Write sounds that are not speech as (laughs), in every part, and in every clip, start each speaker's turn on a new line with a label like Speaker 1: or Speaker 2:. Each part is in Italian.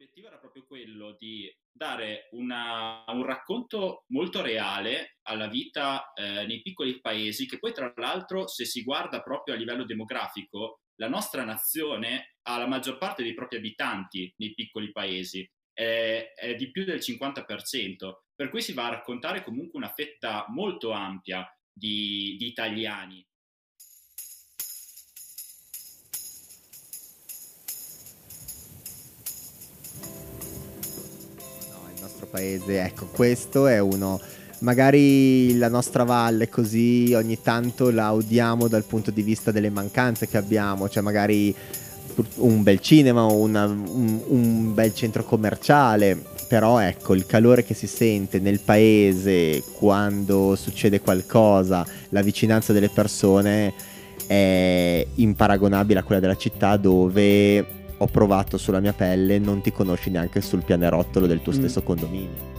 Speaker 1: l'obiettivo era proprio quello di dare una, un racconto molto reale alla vita eh, nei piccoli paesi, che poi tra l'altro se si guarda proprio a livello demografico, la nostra nazione ha la maggior parte dei propri abitanti nei piccoli paesi, è, è di più del 50%, per cui si va a raccontare comunque una fetta molto ampia di, di italiani
Speaker 2: paese. Ecco, questo è uno. Magari la nostra valle così ogni tanto la odiamo dal punto di vista delle mancanze che abbiamo, cioè magari un bel cinema, una, un, un bel centro commerciale, però ecco il calore che si sente nel paese quando succede qualcosa, la vicinanza delle persone è imparagonabile a quella della città dove ho provato sulla mia pelle, non ti conosci neanche sul pianerottolo del tuo mm. stesso condominio.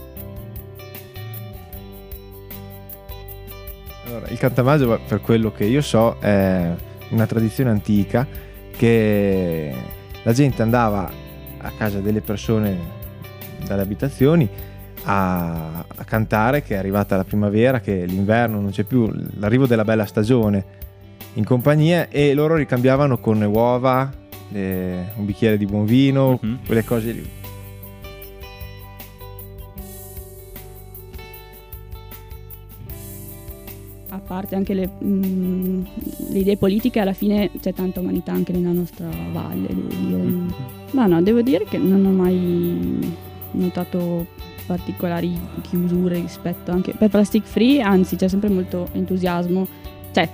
Speaker 3: Allora, il cantamaggio, per quello che io so, è una tradizione antica che la gente andava a casa delle persone dalle abitazioni a, a, cantare che è arrivata la primavera, che l'inverno non c'è più, l'arrivo della bella stagione in compagnia e loro ricambiavano con uova, le, un bicchiere di buon vino, mm-hmm. quelle cose lì.
Speaker 4: A parte anche le, mh, mm, le, idee politiche, alla fine c'è tanta umanità anche nella nostra valle, devo dire. Mm-hmm. Ma no, devo dire che non ho mai notato particolari chiusure rispetto anche per plastic free, anzi c'è sempre molto entusiasmo. Cioè,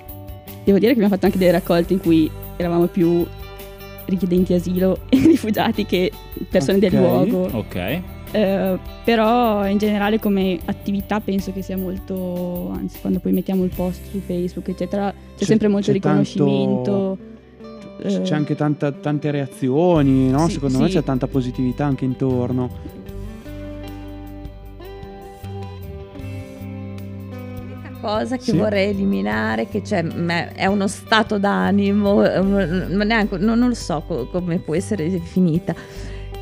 Speaker 4: devo dire che abbiamo fatto anche delle raccolte in cui eravamo più richiedenti asilo (laughs) e rifugiati che persone okay. del luogo.
Speaker 1: Ok.
Speaker 4: Uh, però in generale come attività penso che sia molto, anzi quando poi mettiamo il post su Facebook eccetera c'è, c'è sempre molto c'è riconoscimento.
Speaker 5: Tanto, c'è anche tanta, tante reazioni, no? Sì, secondo sì. me c'è tanta positività anche intorno.
Speaker 6: Cosa che sì. vorrei eliminare, che cioè, è uno stato d'animo, neanche, non, non lo so co- come può essere definita,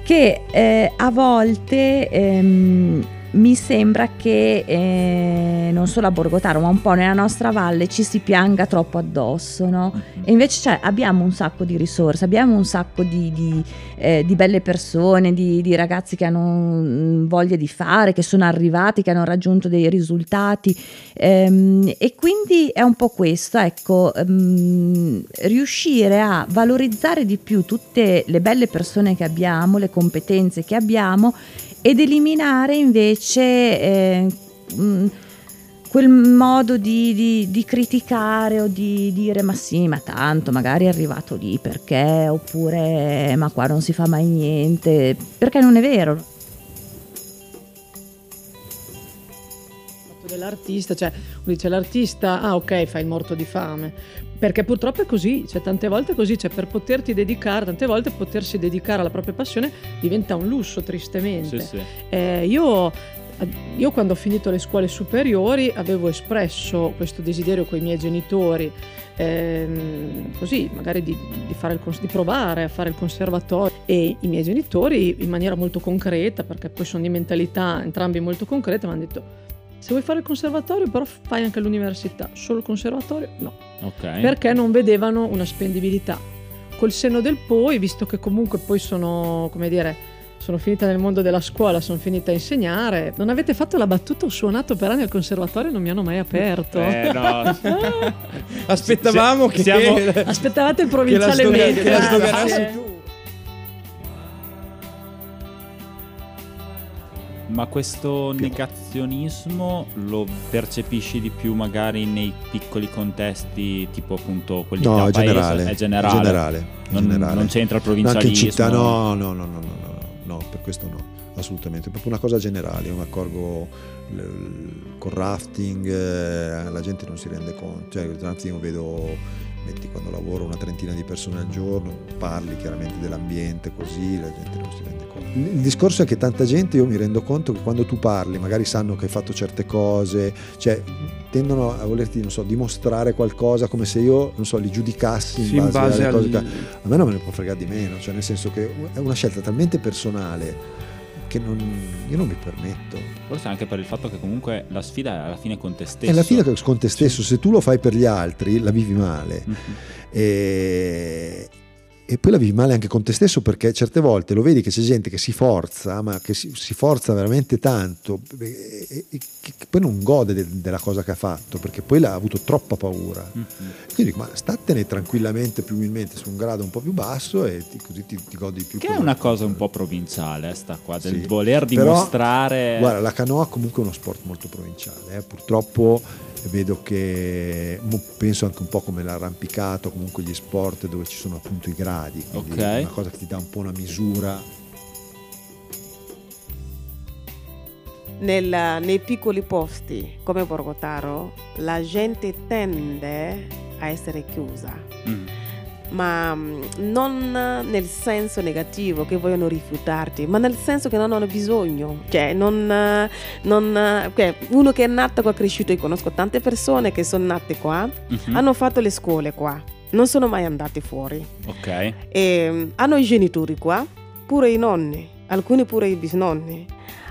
Speaker 6: che eh, a volte ehm, mi sembra che eh, non solo a Borgotaro, ma un po' nella nostra valle ci si pianga troppo addosso, no? Mm-hmm. E invece cioè, abbiamo un sacco di risorse, abbiamo un sacco di, di, eh, di belle persone, di, di, ragazzi che hanno mm, voglia di fare, che sono arrivati, che hanno raggiunto dei risultati. Ehm, e quindi è un po' questo, ecco, ehm, riuscire a valorizzare di più tutte le belle persone che abbiamo, le competenze che abbiamo ed eliminare invece eh, mh, quel modo di, di, di, criticare o di dire ma sì, ma tanto magari è arrivato lì perché, oppure ma qua non si fa mai niente, perché non è vero.
Speaker 7: dell'artista, cioè dice l'artista, ah ok, fai il morto di fame, perché purtroppo è così, cioè tante volte è così, cioè per poterti dedicare, tante volte potersi dedicare alla propria passione diventa un lusso tristemente. Sì, sì. Eh, io, io quando ho finito le scuole superiori avevo espresso questo desiderio con i miei genitori, ehm, così magari di, di, il, di, provare a fare il conservatorio e i miei genitori in maniera molto concreta, perché poi sono di mentalità entrambi molto concrete, mi hanno detto se vuoi fare il conservatorio, però fai anche l'università. Solo il conservatorio? No.
Speaker 1: Okay.
Speaker 7: Perché non vedevano una spendibilità. Col senno del poi, visto che comunque poi sono, come dire, sono finita nel mondo della scuola, sono finita a insegnare. Non avete fatto la battuta, ho suonato per anni al conservatorio e non mi hanno mai aperto.
Speaker 1: Eh no. (laughs)
Speaker 5: Aspettavamo che... Siamo... (laughs)
Speaker 7: Aspettavate il provinciale medio. Che la
Speaker 1: tu. Ma questo negazionismo lo percepisci di più magari nei piccoli contesti, tipo appunto quelli
Speaker 8: no,
Speaker 1: da
Speaker 8: generale,
Speaker 1: paese? È generale.
Speaker 8: generale,
Speaker 1: non,
Speaker 8: generale.
Speaker 1: non c'entra il provincialismo?
Speaker 8: Anche in città no, no, no, no, no, no, no, per questo no, assolutamente. È proprio una cosa generale, io mi accorgo col rafting eh, la gente non si rende conto, cioè il rafting vedo metti quando lavoro una trentina di persone al giorno, parli chiaramente dell'ambiente così, la gente non si rende conto. Il discorso è che tanta gente, io mi rendo conto che quando tu parli, magari sanno che hai fatto certe cose, cioè tendono a volerti, non so, dimostrare qualcosa come se io, non so, li giudicassi in
Speaker 5: Sì,
Speaker 8: base,
Speaker 5: in base
Speaker 8: alle cose
Speaker 5: al-
Speaker 8: che... A me non me ne può fregare di meno, cioè nel senso che è una scelta talmente personale che non, io non mi permetto.
Speaker 9: Forse anche per il fatto che comunque la sfida è alla fine con te stesso.
Speaker 8: E alla fine con te stesso, se tu lo fai per gli altri, la vivi male.
Speaker 9: Mhm.
Speaker 8: E, e poi la vivi male anche con te stesso perché certe volte lo vedi che c'è gente che si forza, ma che si, si forza veramente tanto e, e- e che poi non gode de- della cosa che ha fatto perché poi l'ha avuto troppa paura.
Speaker 9: Mhm.
Speaker 8: Quindi dico, ma statene tranquillamente, più umilmente su un grado un po' più basso e ti- così ti, ti godi più.
Speaker 9: Che è una cosa un po' provinciale, eh, sta qua, del
Speaker 8: Sì.
Speaker 9: voler
Speaker 8: Però,
Speaker 9: dimostrare.
Speaker 8: Guarda, la canoa comunque è uno sport molto provinciale. eh. Purtroppo vedo che penso anche un po' come l'arrampicato, comunque gli sport dove ci sono appunto i gradi. quindi
Speaker 9: Ok.
Speaker 8: è una cosa che ti dà un po' una misura.
Speaker 10: Nel- nei piccoli posti come Borgotaro la gente tende a essere chiusa,
Speaker 9: Mm.
Speaker 10: Ma mm, non nel senso negativo che vogliono rifiutarti, ma nel senso che non hanno bisogno. Cioè, non, non, ok, uno che è nato qua, cresciuto, io conosco tante persone che sono nate qua,
Speaker 9: Mhm.
Speaker 10: hanno fatto le scuole qua, non sono mai andati fuori.
Speaker 9: Ok.
Speaker 10: E, mm, hanno i genitori qua, pure i nonni, alcuni pure i bisnonni.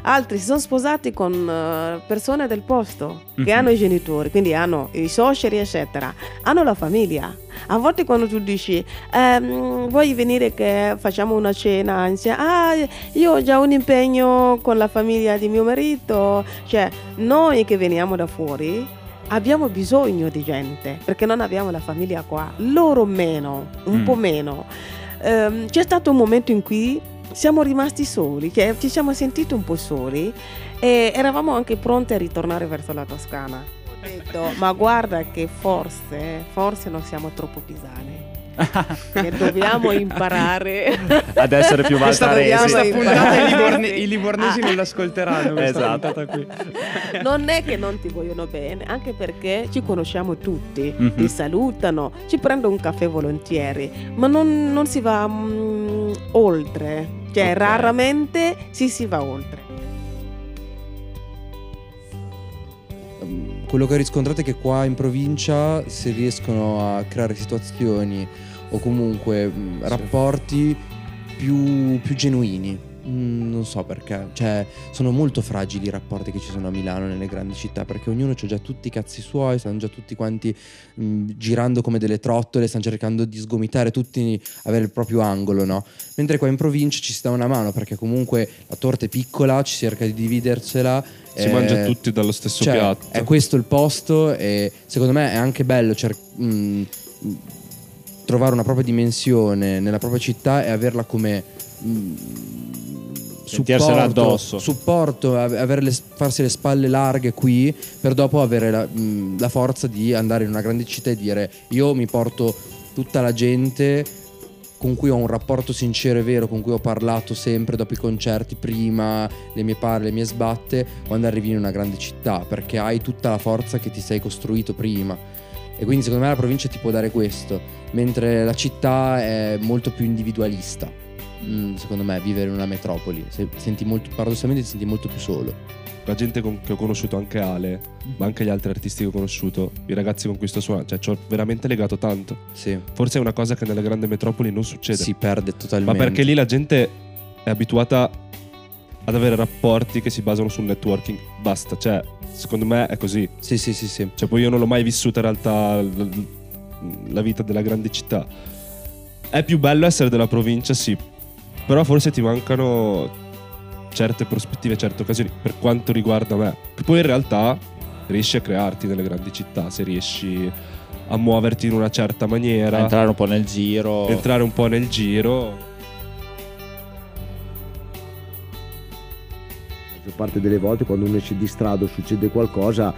Speaker 10: Altri si sono sposati con eh, persone del posto che
Speaker 9: Mhm.
Speaker 10: hanno i genitori, quindi hanno i suoceri, eccetera. Hanno la famiglia. A volte quando tu dici ehm, vuoi venire che facciamo una cena insieme? Ah, io ho già un impegno con la famiglia di mio marito. Cioè, noi che veniamo da fuori abbiamo bisogno di gente perché non abbiamo la famiglia qua. Loro meno, un
Speaker 9: Mm.
Speaker 10: po' meno. Ehm, c'è stato un momento in cui siamo rimasti soli, che ci siamo sentiti un po' soli e eravamo anche pronti a ritornare verso la Toscana. Ho detto, ma guarda che forse, forse non siamo troppo pisani. (laughs) che dobbiamo imparare
Speaker 9: Ad essere più
Speaker 10: dobbiamo
Speaker 5: Questa puntata i, livorne- (laughs) i livornesi non l'ascolteranno.
Speaker 9: Esatto.
Speaker 10: non è che non ti vogliono bene, anche perché ci conosciamo tutti,
Speaker 9: Mhm.
Speaker 10: ti salutano, ci prendono un caffè volentieri, ma non, non si va mm, oltre, cioè
Speaker 9: Ok.
Speaker 10: raramente si si va oltre.
Speaker 11: Ehm, quello che ho riscontrato è che qua in provincia si riescono a creare situazioni o comunque mh, rapporti più, più genuini. Mm, non so perché, cioè sono molto fragili i rapporti che ci sono a Milano nelle grandi città perché ognuno ha già tutti i cazzi suoi, stanno già tutti quanti mh, girando come delle trottole, stanno cercando di sgomitare tutti, avere il proprio angolo, no? Mentre qua in provincia ci si dà una mano perché comunque la torta è piccola, ci si cerca di dividercela.
Speaker 12: Si
Speaker 11: eh,
Speaker 12: mangia tutti dallo stesso
Speaker 11: cioè,
Speaker 12: piatto.
Speaker 11: È questo il posto e secondo me è anche bello cer- mh, mh, trovare una propria dimensione nella propria città e averla come supporto,
Speaker 9: addosso.
Speaker 11: supporto le- farsi le spalle larghe qui per dopo avere la, mh, la forza di andare in una grande città e dire io mi porto tutta la gente con cui ho un rapporto sincero e vero, con cui ho parlato sempre dopo i concerti, prima, le mie parle, le mie sbatte, quando arrivi in una grande città, perché hai tutta la forza che ti sei costruito prima. E quindi secondo me la provincia ti può dare questo, mentre la città è molto più individualista. Mm, secondo me vivere in una metropoli, Se- senti molto, paradossalmente ti senti molto più solo.
Speaker 12: La gente con- che ho conosciuto, anche Ale, ma anche gli altri artisti che ho conosciuto, i ragazzi con cui sto suonando, cioè ci ho veramente legato tanto.
Speaker 11: Sì.
Speaker 12: Forse è una cosa che nelle grandi metropoli non succede.
Speaker 11: Si perde
Speaker 12: Ma
Speaker 11: totalmente.
Speaker 12: perché lì la gente è abituata ad avere rapporti che si basano sul networking. Basta, cioè, secondo me è così.
Speaker 11: Sì, sì, sì, sì.
Speaker 12: Cioè, poi io non l'ho mai vissuta in realtà la vita della grande città. È più bello essere della provincia, sì. Però forse ti mancano certe prospettive, certe occasioni, per quanto riguarda me. Che poi in realtà riesci a crearti nelle grandi città, se riesci a muoverti in una certa maniera,
Speaker 9: A entrare un po' nel giro.
Speaker 12: entrare un po' nel giro.
Speaker 13: La maggior parte delle volte quando uno esce di strada o succede qualcosa,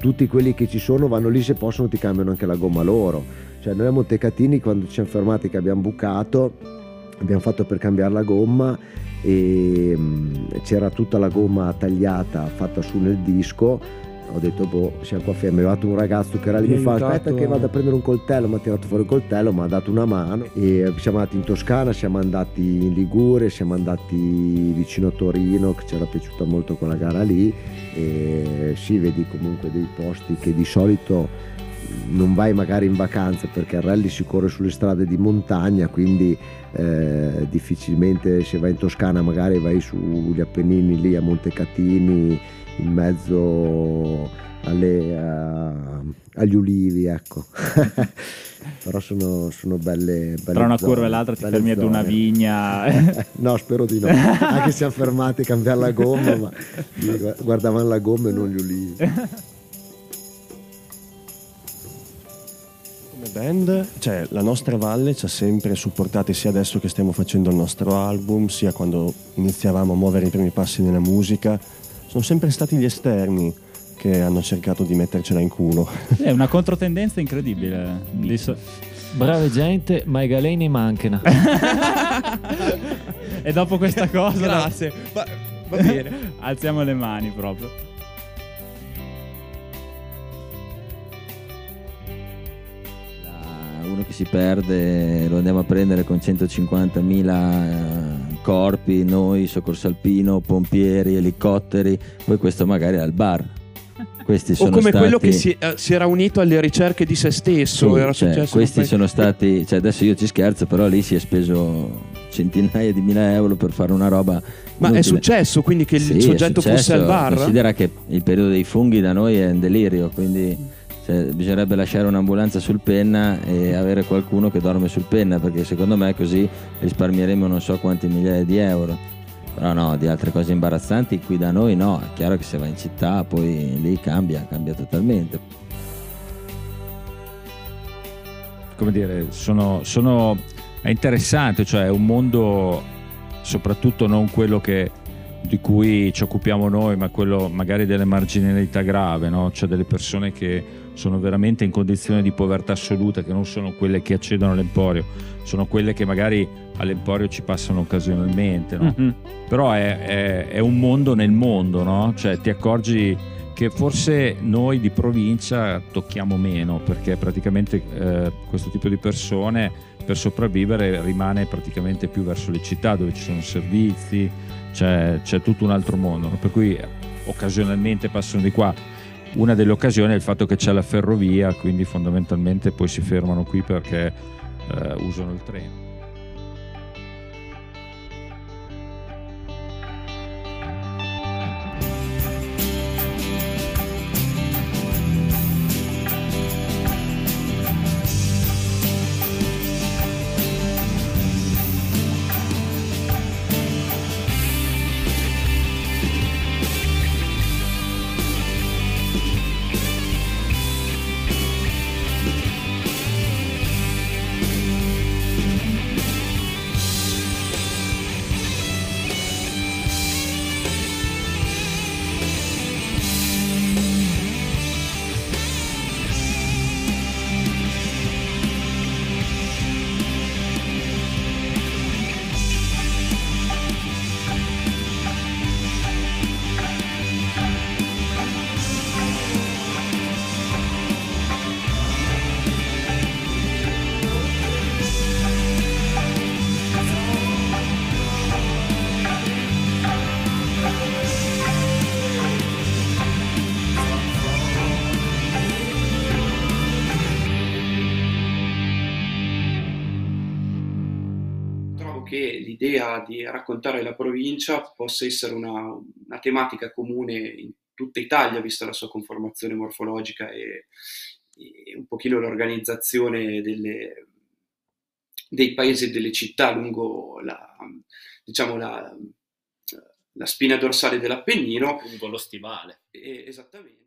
Speaker 13: tutti quelli che ci sono vanno lì se possono ti cambiano anche la gomma loro. Cioè noi a Montecatini quando ci siamo fermati che abbiamo bucato, abbiamo fatto per cambiare la gomma e mm, c'era tutta la gomma tagliata fatta su nel disco.
Speaker 6: Ho detto boh siamo qua fermi. È arrivato un ragazzo che era lì mi, mi fa aspetta che vado a prendere un coltello. Mi ha tirato fuori il coltello mi ha dato una mano e siamo andati in Toscana siamo andati in Liguria siamo andati vicino a Torino che ci era piaciuta molto quella gara lì. E sì vedi comunque dei posti che di solito non vai magari in vacanza perché il rally si corre sulle strade di montagna, quindi eh, difficilmente se vai in Toscana magari vai sugli Appennini lì a Montecatini in mezzo alle, a, agli ulivi, ecco. (laughs) Però sono, sono belle, belle
Speaker 9: Tra una
Speaker 6: zone,
Speaker 9: curva e l'altra ti fermi ad
Speaker 6: zone.
Speaker 9: una vigna. (laughs)
Speaker 6: no, spero di no. Anche siamo fermati a cambiare la gomma, ma (laughs) guardavano la gomma e non gli ulivi.
Speaker 14: Band, cioè la nostra valle ci ha sempre supportati sia adesso che stiamo facendo il nostro album, sia quando iniziavamo a muovere i primi passi nella musica. Sono sempre stati gli esterni che hanno cercato di mettercela in culo. (laughs)
Speaker 9: È una controtendenza incredibile.
Speaker 15: Brave gente, ma i galeni mancano. (laughs)
Speaker 9: e dopo questa cosa...
Speaker 16: Grazie. Va, va bene. (laughs)
Speaker 9: Alziamo le mani proprio.
Speaker 17: Uno che si perde lo andiamo a prendere con 150.000 corpi, noi, soccorso alpino, pompieri, elicotteri, poi questo magari al bar. Questi
Speaker 5: o
Speaker 17: sono
Speaker 5: come
Speaker 17: stati...
Speaker 5: quello che si, eh, si, era unito alle ricerche di se stesso.
Speaker 17: Sì,
Speaker 5: era
Speaker 17: cioè, questi sono stati, cioè adesso io ci scherzo, però lì si è speso centinaia di mila euro per fare una roba.
Speaker 5: Ma
Speaker 17: inutile.
Speaker 5: è successo quindi che il
Speaker 17: Sì,
Speaker 5: soggetto fosse al bar?
Speaker 17: Considera che il periodo dei funghi da noi è un delirio, quindi cioè, bisognerebbe lasciare un'ambulanza sul penna e avere qualcuno che dorme sul penna, perché secondo me così risparmieremo non so quanti migliaia di euro. Però no, di altre cose imbarazzanti qui da noi no, è chiaro che se vai in città poi lì cambia, cambia totalmente.
Speaker 9: Come dire, sono, sono è interessante, cioè è un mondo soprattutto non quello che, di cui ci occupiamo noi, ma quello magari delle marginalità grave, no? cioè delle persone che sono veramente in condizione di povertà assoluta, che non sono quelle che accedono all'emporio, sono quelle che magari all'emporio ci passano occasionalmente, no? mm-hmm. però è, è, è, un mondo nel mondo, no? cioè ti accorgi che forse noi di provincia tocchiamo meno, perché praticamente eh, questo tipo di persone per sopravvivere rimane praticamente più verso le città dove ci sono servizi, c'è, c'è tutto un altro mondo, per cui occasionalmente passano di qua. Una delle occasioni è il fatto che c'è la ferrovia, quindi fondamentalmente poi si fermano qui perché eh, usano il treno.
Speaker 18: L'idea di raccontare la provincia possa essere una, una, tematica comune in tutta Italia, vista la sua conformazione morfologica e, e un pochino l'organizzazione delle, dei paesi e delle città lungo la, diciamo la, la spina dorsale dell'Appennino.
Speaker 1: Lungo lo stivale.
Speaker 18: E, esattamente.